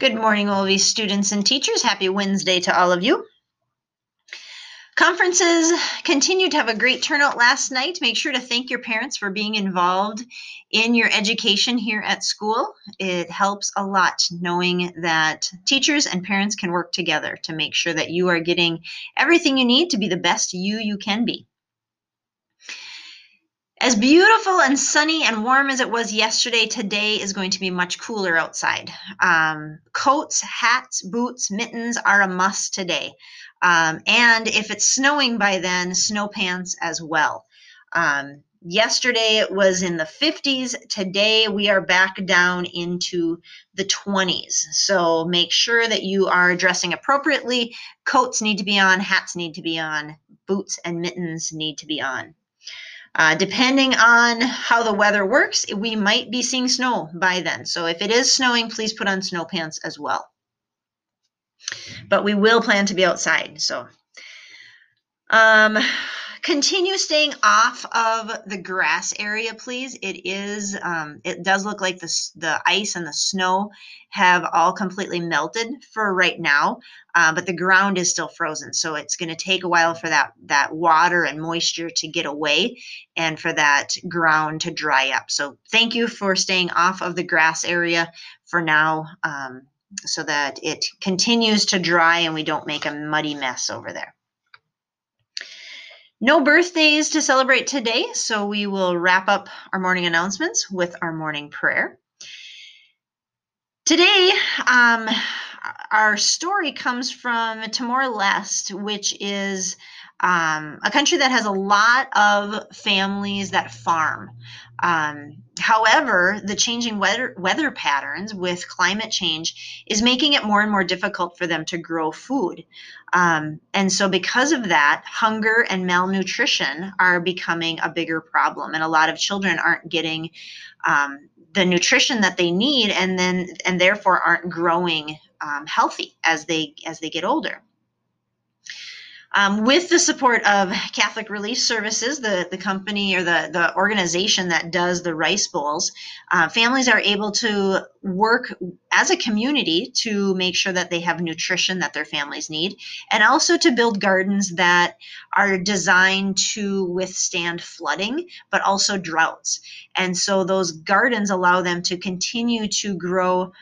Good morning, Olvie students and teachers. Happy Wednesday to all of you. Conferences continued to have a great turnout last night. Make sure to thank your parents for being involved in your education here at school. It helps a lot knowing that teachers and parents can work together to make sure that you are getting everything you need to be the best you you can be. As beautiful and sunny and warm as it was yesterday, today is going to be much cooler outside. Um, coats, hats, boots, mittens are a must today. Um, and if it's snowing by then, snow pants as well. Um, yesterday it was in the 50s. Today we are back down into the 20s. So make sure that you are dressing appropriately. Coats need to be on, hats need to be on, boots and mittens need to be on. Uh, depending on how the weather works, we might be seeing snow by then. So if it is snowing, please put on snow pants as well. But we will plan to be outside. So um, continue staying off of the grass area, please. It is, um, it does look like the, the ice and the snow have all completely melted for right now, uh, but the ground is still frozen. So it's going to take a while for that, that water and moisture to get away and for that ground to dry up. So thank you for staying off of the grass area for now um, so that it continues to dry and we don't make a muddy mess over there. No birthdays to celebrate today, so we will wrap up our morning announcements with our morning prayer. Today, um, our story comes from Timor Leste, which is um, a country that has a lot of families that farm. Um, however, the changing weather, weather patterns with climate change is making it more and more difficult for them to grow food. Um, and so, because of that, hunger and malnutrition are becoming a bigger problem, and a lot of children aren't getting um, the nutrition that they need, and then and therefore aren't growing um, healthy as they as they get older. Um, with the support of Catholic Relief Services, the, the company or the, the organization that does the rice bowls, uh, families are able to work as a community to make sure that they have nutrition that their families need, and also to build gardens that are designed to withstand flooding, but also droughts. And so those gardens allow them to continue to grow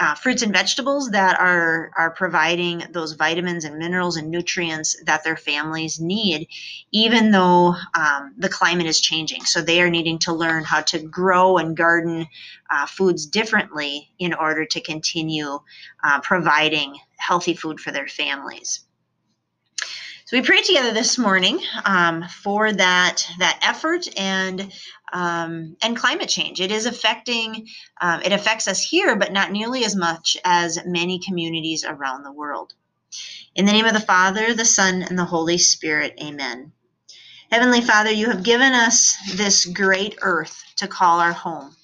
uh, fruits and vegetables that are are providing those vitamins and minerals and nutrients that their families need, even though um, the climate is changing. So they are needing to learn how to grow and garden uh, foods differently in order to continue uh, providing healthy food for their families. So we prayed together this morning um, for that that effort and um, and climate change. It is affecting um, it affects us here, but not nearly as much as many communities around the world. In the name of the Father, the Son, and the Holy Spirit, Amen. Heavenly Father, you have given us this great earth to call our home.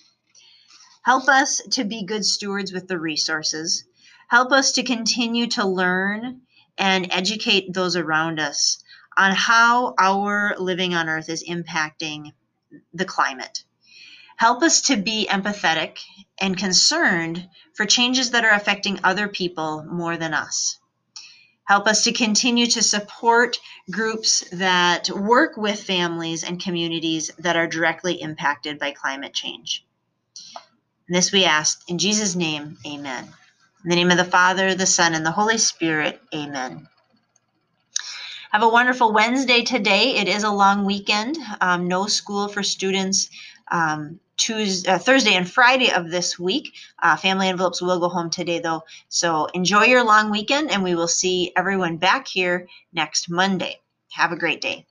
Help us to be good stewards with the resources. Help us to continue to learn and educate those around us on how our living on earth is impacting the climate. Help us to be empathetic and concerned for changes that are affecting other people more than us. Help us to continue to support groups that work with families and communities that are directly impacted by climate change. And this we ask in Jesus' name, amen. In the name of the Father, the Son, and the Holy Spirit, amen. Have a wonderful Wednesday today. It is a long weekend, um, no school for students. Um, Tuesday, uh, Thursday and Friday of this week. Uh, family envelopes will go home today, though. So enjoy your long weekend, and we will see everyone back here next Monday. Have a great day.